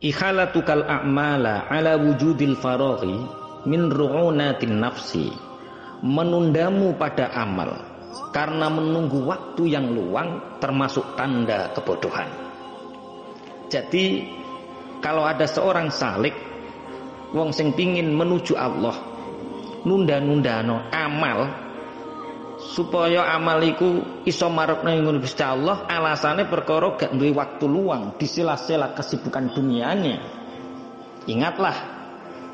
ikhalatukal a'mala ala wujudil faraghi min ru'unatin nafsi. Menundamu pada amal karena menunggu waktu yang luang termasuk tanda kebodohan. Jadi kalau ada seorang salik wong sing pingin menuju Allah nunda-nunda no amal supaya amaliku iso marepna ing Gusti Allah alasane perkara gak duwe waktu luang di sela-sela kesibukan dunianya. Ingatlah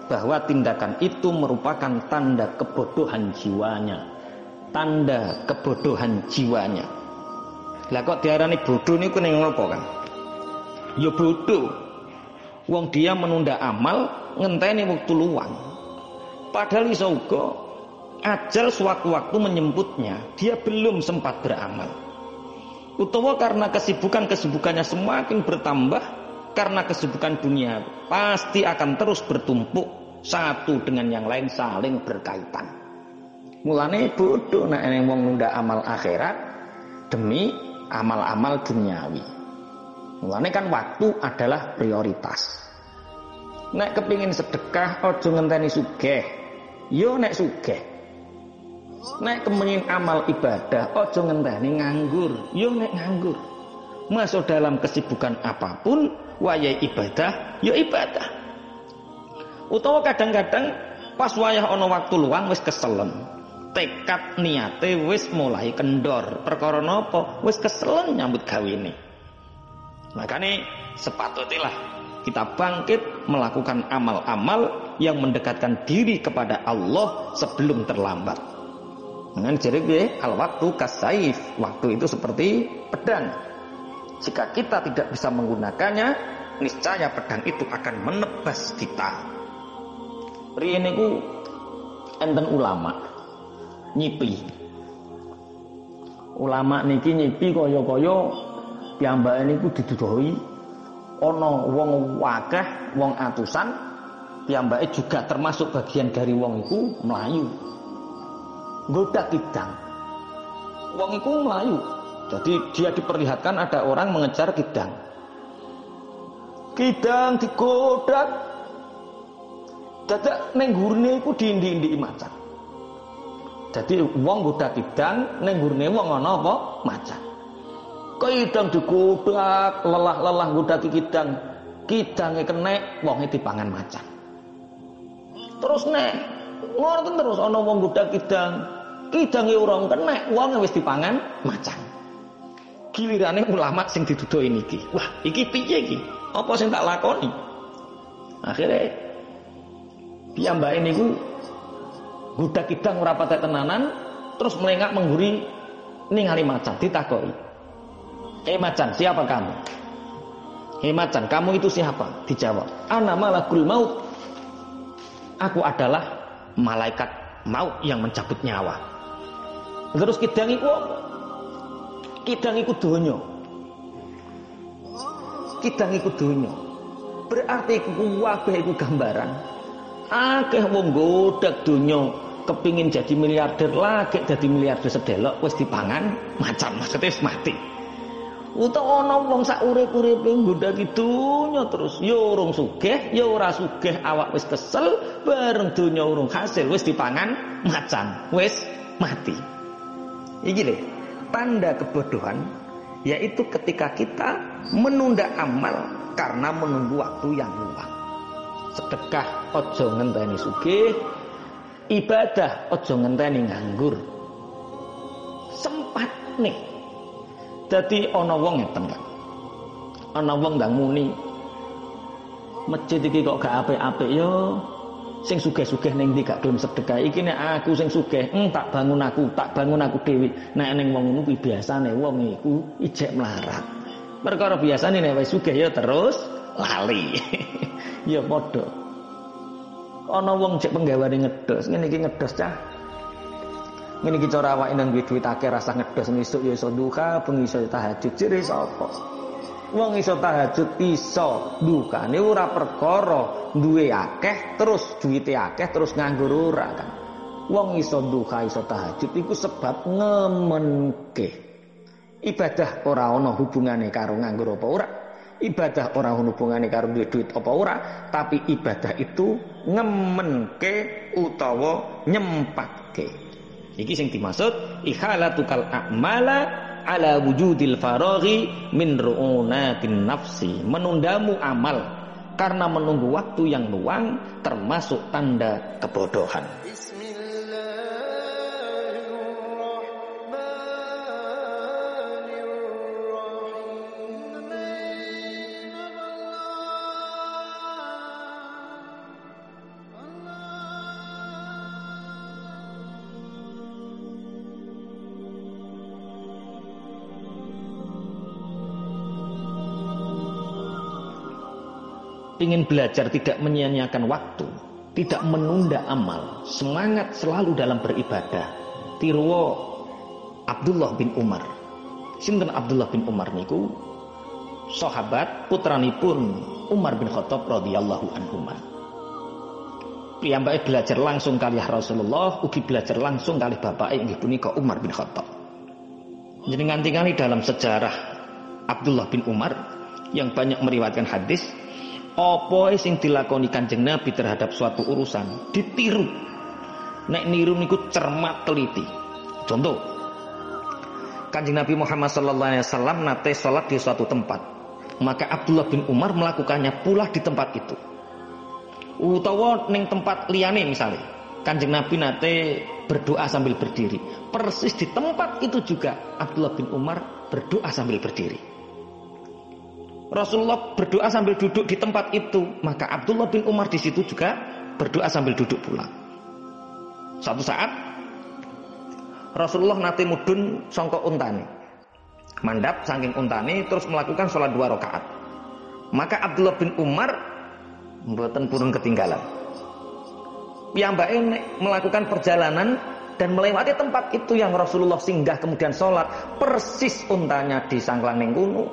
bahwa tindakan itu merupakan tanda kebodohan jiwanya. Tanda kebodohan jiwanya. Lah kok diarani bodoh niku ning ngopo kan ya bodoh wong dia menunda amal ngenteni waktu luang. Padahal iso uga ajal sewaktu-waktu menyemputnya, dia belum sempat beramal. Utawa karena kesibukan-kesibukannya semakin bertambah, karena kesibukan dunia pasti akan terus bertumpuk satu dengan yang lain saling berkaitan. Mulane bodoh nek nah, wong nunda amal akhirat demi amal-amal duniawi. Mulane kan waktu adalah prioritas. Nek kepingin sedekah ojo ngenteni sugih. Yo nek sugih Nek kemengin amal ibadah, ojo ngenteni nganggur. Yo nek nganggur. Masuk dalam kesibukan apa pun, wayai ibadah, yo ibadah. Utawa kadang-kadang pas wayah ono waktu luang wis keselen. Tekad niate wis mulai kendor. Perkara napa? Wis keselen nyambut gawe ini. Makanya sepatutnya kita bangkit melakukan amal-amal yang mendekatkan diri kepada Allah sebelum terlambat. Dengan jadi al waktu kasaif. Waktu itu seperti pedang. Jika kita tidak bisa menggunakannya, niscaya pedang itu akan menebas kita. ini ku enten ulama nyipi. Ulama niki nyipi kaya-kaya piyambake niku didudohi ana wong wakeh, wong atusan, piyambake juga termasuk bagian dari wong iku melayu goda kidang. Wong iku melayu. Jadi dia diperlihatkan ada orang mengejar kidang. Kidang digodak. Dadak ning gurine iku dindi-indi macan. Jadi wong goda kidang ning gurine wong ana apa? Macan. Kidang digodak, lelah-lelah goda kidang. Kidange kenek, wonge dipangan macan. Terus nek ngono terus ana wong goda kidang kidange urung kenek wong wis dipangan macan. Gilirane ulama sing dituduh ini ki wah iki piye iki? Apa sing tak lakoni? Akhirnya piyambake niku gudak kidang ora tenanan terus melengak mengguri ningali macan ditakoki eh macan siapa kamu? Hei macan, kamu itu siapa? Dijawab, Ana malakul maut. Aku adalah malaikat maut yang mencabut nyawa. Terus kidang iku Kidang iku donya. Kidang iku donya. Berarti iku kabeh iku gambaran. Akeh wong godak donya kepingin jadi miliarder lagi jadi miliarder sedelok wis dipangan macan maksudnya wis mati. Utawa ana wong sak urip-uripe nggodaki donya terus ya urung sugih, ya ora sugih awak wis kesel, bareng donya urung hasil wis dipangan macan, wis mati. Deh, tanda kebodohan yaitu ketika kita menunda amal karena menunggu waktu yang luang. Sedekah ojo ngenteni sugih, ibadah ojo ngenteni nganggur. Sempat nih. Jadi ana wong ngeten kan. Ana wong ndang muni masjid iki kok gak apik-apik yo sing sugih-sugih ning ndi gak gelem sedekah? Iki nek aku sing sugih eng tak bangun aku tak bangun aku dhewe. Nek ning wong ngono kuwi biasane wong iku ijek melarat. Perkara biasane nek wis sugih ya terus lali. Ya padha. Ana wong cek penggawane ngedos ngene iki ngedos cah. Ngene iki cara awake nang duwe duit akeh rasa ngedos ngisuk ya iso duka bengi iso tahajud jere sapa Wong iso tahajud iso dukane ora perkara duwe akeh terus duwite akeh terus nganggur ora kan. Wong iso duka iso tahajud iku sebab ngemenke. Ibadah ora ana hubungane karo nganggur apa ora. ibadah orang hubungannya karo duit duit apa ora tapi ibadah itu ngemenke utawa nyempatke iki sing dimaksud ikhalatukal a'mala ala wujudil faraghi min ru'unatin nafsi. Menundamu amal karena menunggu waktu yang luang termasuk tanda kebodohan ingin belajar tidak menyia-nyiakan waktu, tidak menunda amal, semangat selalu dalam beribadah. Tirwo Abdullah bin Umar. Sinten Abdullah bin Umar niku sahabat putranipun Umar bin Khattab radhiyallahu anhu. Piyambake belajar langsung kali Rasulullah, ugi belajar langsung kali bapak inggih punika Umar bin Khattab. Jadi nganti dalam sejarah Abdullah bin Umar yang banyak meriwayatkan hadis apa sing dilakoni Kanjeng Nabi terhadap suatu urusan ditiru. Nek niru niku cermat teliti. Contoh, Kanjeng Nabi Muhammad sallallahu alaihi wasallam nate salat di suatu tempat. Maka Abdullah bin Umar melakukannya pula di tempat itu. Utawa ning tempat liyane misalnya. Kanjeng Nabi nate berdoa sambil berdiri. Persis di tempat itu juga Abdullah bin Umar berdoa sambil berdiri. Rasulullah berdoa sambil duduk di tempat itu, maka Abdullah bin Umar di situ juga berdoa sambil duduk pula. Suatu saat Rasulullah nate mudun songkok untani. Mandap saking untani terus melakukan sholat dua rakaat. Maka Abdullah bin Umar membuatkan purun ketinggalan. Mbak melakukan perjalanan dan melewati tempat itu yang Rasulullah singgah kemudian sholat persis untanya di sangklang gunung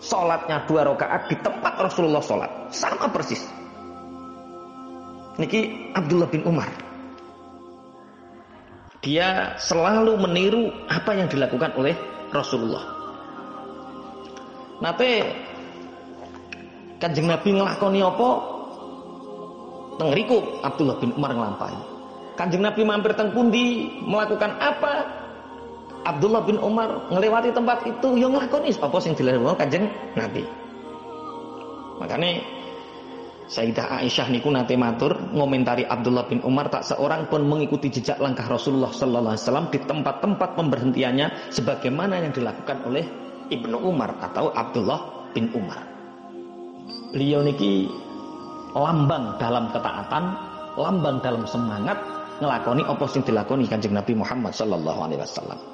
Sholatnya dua rakaat di tempat Rasulullah sholat. Sama persis. Niki Abdullah bin Umar. Dia selalu meniru apa yang dilakukan oleh Rasulullah. Nate Kanjeng Nabi ngelakoni apa? Tengeriku Abdullah bin Umar ngelampai. Kanjeng Nabi mampir teng pundi melakukan apa? Abdullah bin Umar ngelewati tempat itu yang nglakoni apa sing dilakukan Kanjeng Nabi. Makanya Sayyidah Aisyah niku nate matur ngomentari Abdullah bin Umar tak seorang pun mengikuti jejak langkah Rasulullah sallallahu alaihi wasallam di tempat-tempat pemberhentiannya sebagaimana yang dilakukan oleh Ibnu Umar atau Abdullah bin Umar. Beliau niki lambang dalam ketaatan, lambang dalam semangat ngelakoni apa sing dilakoni Kanjeng Nabi Muhammad sallallahu alaihi wasallam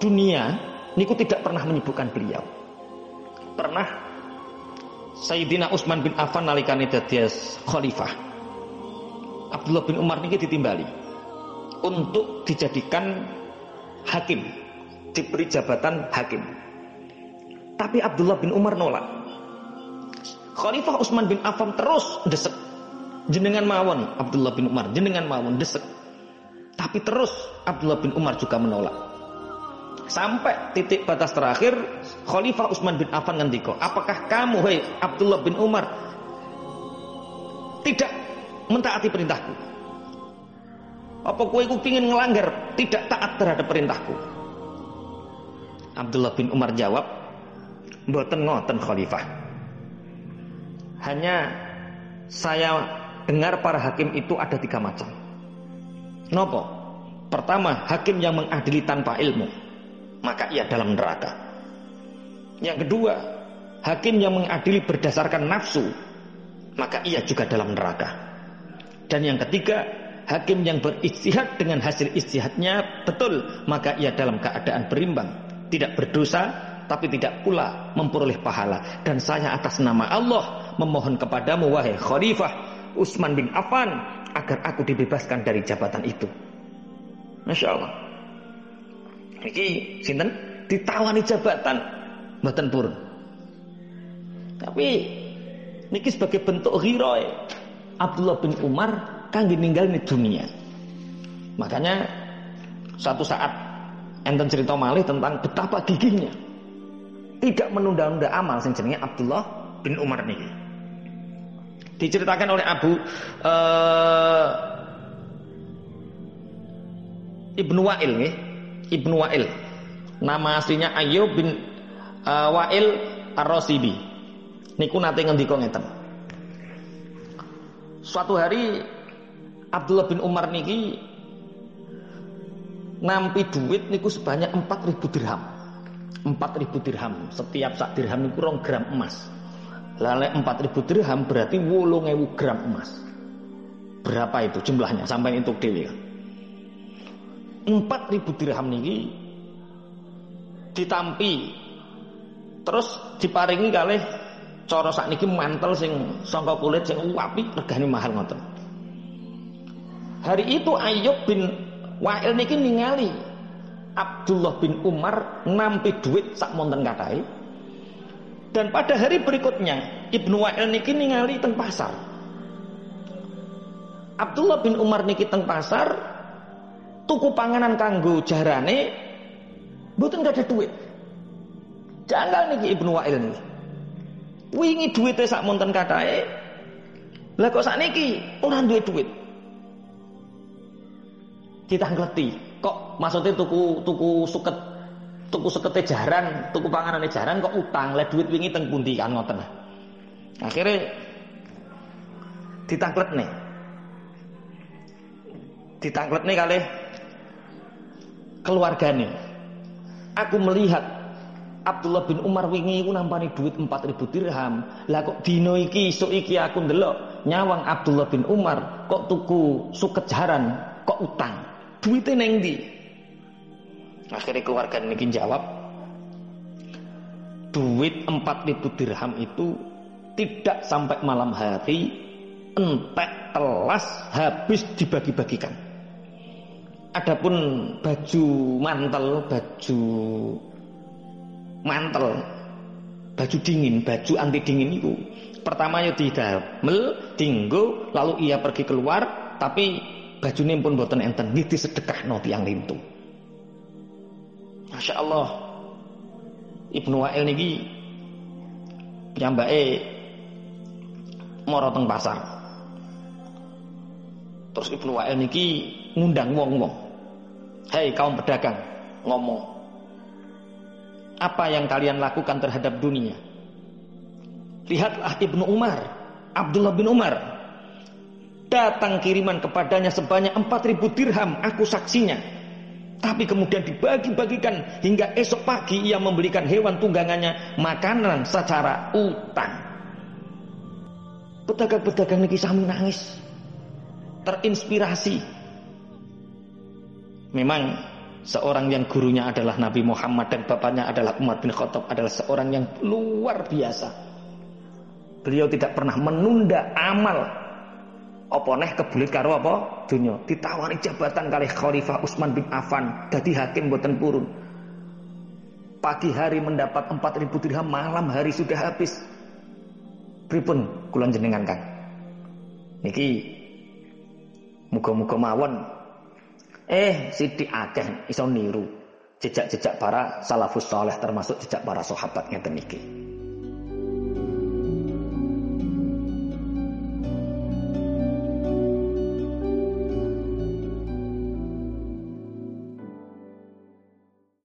dunia niku tidak pernah menyibukkan beliau. Pernah Sayyidina Utsman bin Affan nalikane dadi khalifah. Abdullah bin Umar niki ditimbali untuk dijadikan hakim, diberi jabatan hakim. Tapi Abdullah bin Umar nolak. Khalifah Utsman bin Affan terus desek jenengan mawon Abdullah bin Umar jenengan mawon desek. Tapi terus Abdullah bin Umar juga menolak. Sampai titik batas terakhir Khalifah Utsman bin Affan ngendiko, "Apakah kamu hei Abdullah bin Umar tidak mentaati perintahku?" Apa kue ku pingin ngelanggar tidak taat terhadap perintahku? Abdullah bin Umar jawab, "Mboten ngoten Khalifah. Hanya saya dengar para hakim itu ada tiga macam. Nopo? Pertama, hakim yang mengadili tanpa ilmu maka ia dalam neraka. Yang kedua, hakim yang mengadili berdasarkan nafsu, maka ia juga dalam neraka. Dan yang ketiga, hakim yang beristihad dengan hasil istihadnya betul, maka ia dalam keadaan berimbang, tidak berdosa, tapi tidak pula memperoleh pahala. Dan saya atas nama Allah memohon kepadamu, wahai Khalifah Utsman bin Affan, agar aku dibebaskan dari jabatan itu. Masya Allah. Iki sinten ditawani jabatan mboten purun. Tapi niki sebagai bentuk ghiroi Abdullah bin Umar kangge ninggal di dunia. Makanya suatu saat enten cerita malih tentang betapa gigihnya tidak menunda-nunda amal sing jenenge Abdullah bin Umar niki. Diceritakan oleh Abu uh, Ibnu Wa'il nih. Ibnu Wa'il. Nama aslinya Ayyub bin uh, Wa'il Ar-Rasibi. Niku nate ngendika ngeten. Suatu hari Abdullah bin Umar niki nampi duit niku sebanyak 4000 dirham. 4000 dirham. Setiap sak dirham niku rong gram emas. Lalu 4000 dirham berarti 8000 gram emas. Berapa itu jumlahnya sampai itu dewi 4000 dirham niki ditampi terus diparingi kalih cara sakniki mantel sing sangka kulit sing apik regane mahal ngoten. Hari itu Ayub bin Wa'il niki ningali Abdullah bin Umar nampi duit sak monten katai. Dan pada hari berikutnya Ibnu Wa'il niki ningali teng pasar. Abdullah bin Umar niki teng pasar tuku panganan kanggo jarane mboten gak ada duit. Janggal niki Ibnu Wa'il niki. Wingi duitnya sak monten katai. Lah kok sak niki ora duwe duit ditangkleti. Kok maksudnya tuku tuku suket tuku sukete jaran, tuku panganane jaran kok utang, le duit wingi teng pundi kan ngoten. Akhirnya ditangklet nih. Ditangklet nih kali keluarganya. Aku melihat Abdullah bin Umar wingi iku nampani duit 4000 dirham. Lah kok dino iki esuk iki aku ndelok nyawang Abdullah bin Umar kok tuku suket jaran kok utang duitnya neng di akhirnya keluarga niki jawab duit 4000 dirham itu tidak sampai malam hari entek telas habis dibagi-bagikan adapun baju mantel baju mantel baju dingin baju anti dingin itu pertama ya didamel dinggo lalu ia pergi keluar tapi bajune pun boten enten sedekah no tiang lintu Masya Allah Ibnu Wa'il niki piyambake mara teng pasar. Terus Ibnu Wa'il niki ngundang wong-wong hei kaum pedagang ngomong apa yang kalian lakukan terhadap dunia lihatlah Ibnu Umar Abdullah bin Umar Datang kiriman kepadanya sebanyak 4000 dirham, aku saksinya. Tapi kemudian dibagi-bagikan hingga esok pagi ia membelikan hewan tunggangannya makanan secara utang. Pedagang-pedagang ini sami nangis. Terinspirasi. Memang seorang yang gurunya adalah Nabi Muhammad dan bapaknya adalah Umar bin Khattab adalah seorang yang luar biasa. Beliau tidak pernah menunda amal. Apa neh kebelit karo apa? Dunia. Ditawari jabatan kali Khalifah Utsman bin Affan jadi hakim boten purun. Pagi hari mendapat 4000 dirham malam hari sudah habis. Pripun kula jenengan kan niki muga-muga mawon eh sithik akeh iso niru. Jejak-jejak para salafus saleh termasuk jejak para sahabat ngeten niki